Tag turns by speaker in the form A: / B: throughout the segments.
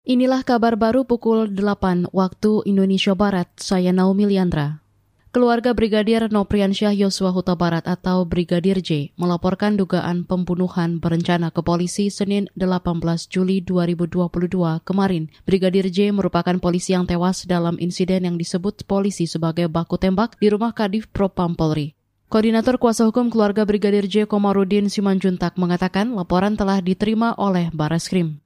A: Inilah kabar baru pukul 8 waktu Indonesia Barat. Saya Naomi Liandra. Keluarga Brigadir Nopriansyah Yosua Huta Barat atau Brigadir J melaporkan dugaan pembunuhan berencana ke polisi Senin 18 Juli 2022 kemarin. Brigadir J merupakan polisi yang tewas dalam insiden yang disebut polisi sebagai baku tembak di rumah Kadif Propam Polri. Koordinator Kuasa Hukum Keluarga Brigadir J Komarudin Simanjuntak mengatakan laporan telah diterima oleh Bareskrim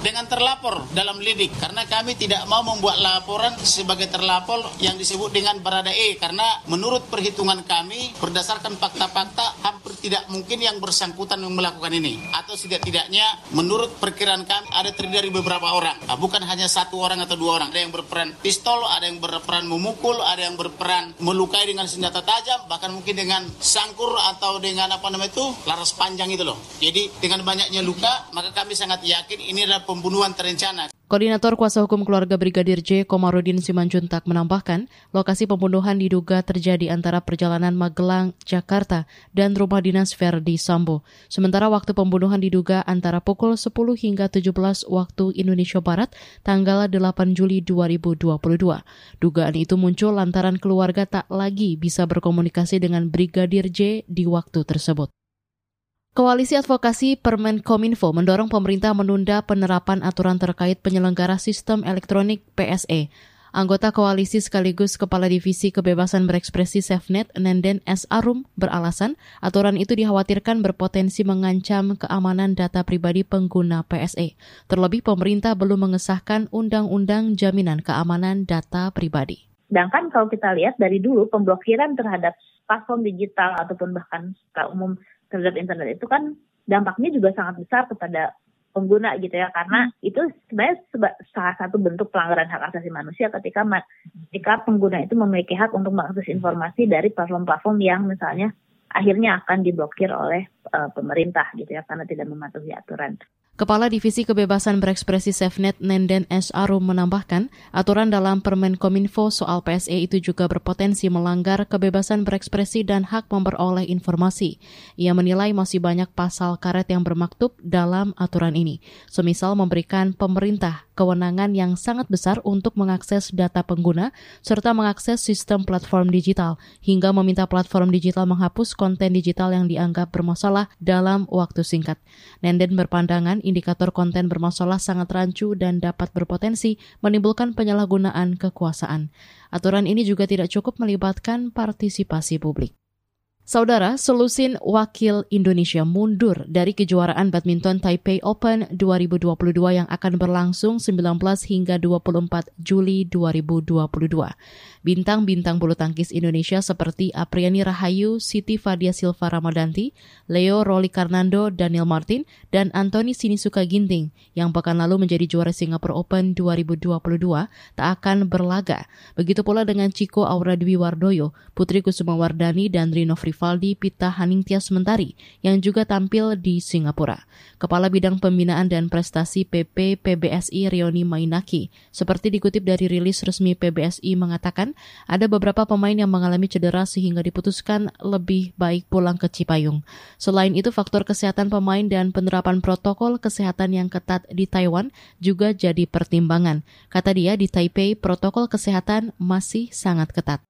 B: dengan terlapor dalam lidik. Karena kami tidak mau membuat laporan sebagai terlapor yang disebut dengan berada E. Karena menurut perhitungan kami berdasarkan fakta-fakta hampir tidak mungkin yang bersangkutan melakukan ini. Atau setidak-tidaknya menurut perkiraan kami ada terdiri dari beberapa orang. Nah, bukan hanya satu orang atau dua orang. Ada yang berperan pistol ada yang berperan memukul ada yang berperan melukai dengan senjata tajam bahkan mungkin dengan sangkur atau dengan apa namanya itu laras panjang itu loh. Jadi dengan banyaknya luka maka kami sangat yakin ini adalah pembunuhan terencana.
A: Koordinator Kuasa Hukum Keluarga Brigadir J. Komarudin Simanjuntak menambahkan, lokasi pembunuhan diduga terjadi antara perjalanan Magelang, Jakarta, dan rumah dinas Verdi Sambo. Sementara waktu pembunuhan diduga antara pukul 10 hingga 17 waktu Indonesia Barat, tanggal 8 Juli 2022. Dugaan itu muncul lantaran keluarga tak lagi bisa berkomunikasi dengan Brigadir J di waktu tersebut. Koalisi Advokasi Permen Kominfo mendorong pemerintah menunda penerapan aturan terkait penyelenggara sistem elektronik PSE. Anggota koalisi sekaligus Kepala Divisi Kebebasan Berekspresi SafeNet, Nenden S. Arum, beralasan aturan itu dikhawatirkan berpotensi mengancam keamanan data pribadi pengguna PSE. Terlebih pemerintah belum mengesahkan Undang-Undang Jaminan Keamanan Data Pribadi.
C: Sedangkan kalau kita lihat dari dulu pemblokiran terhadap platform digital ataupun bahkan secara umum terhadap internet itu kan dampaknya juga sangat besar kepada pengguna gitu ya karena hmm. itu sebenarnya seba, salah satu bentuk pelanggaran hak asasi manusia ketika ketika pengguna itu memiliki hak untuk mengakses informasi dari platform-platform yang misalnya akhirnya akan diblokir oleh uh, pemerintah gitu ya karena tidak mematuhi aturan.
A: Kepala Divisi Kebebasan Berekspresi SafeNet Nenden S. Arum menambahkan, aturan dalam Permen Kominfo soal PSE itu juga berpotensi melanggar kebebasan berekspresi dan hak memperoleh informasi. Ia menilai masih banyak pasal karet yang bermaktub dalam aturan ini, semisal memberikan pemerintah kewenangan yang sangat besar untuk mengakses data pengguna serta mengakses sistem platform digital, hingga meminta platform digital menghapus konten digital yang dianggap bermasalah dalam waktu singkat. Nenden berpandangan indikator konten bermasalah sangat rancu dan dapat berpotensi menimbulkan penyalahgunaan kekuasaan. Aturan ini juga tidak cukup melibatkan partisipasi publik. Saudara, Selusin Wakil Indonesia mundur dari kejuaraan badminton Taipei Open 2022 yang akan berlangsung 19 hingga 24 Juli 2022. Bintang-bintang bulu tangkis Indonesia seperti Apriani Rahayu, Siti Fadia Silva Ramadanti, Leo Roli Karnando, Daniel Martin, dan Anthony Sinisuka Ginting yang pekan lalu menjadi juara Singapore Open 2022 tak akan berlaga. Begitu pula dengan Chico Aura Dwi Wardoyo, Putri Kusuma Wardani, dan Rino Free Rivaldi Pita Haningtyas Mentari yang juga tampil di Singapura. Kepala Bidang Pembinaan dan Prestasi PP PBSI Rioni Mainaki, seperti dikutip dari rilis resmi PBSI mengatakan ada beberapa pemain yang mengalami cedera sehingga diputuskan lebih baik pulang ke Cipayung. Selain itu faktor kesehatan pemain dan penerapan protokol kesehatan yang ketat di Taiwan juga jadi pertimbangan. Kata dia di Taipei protokol kesehatan masih sangat ketat.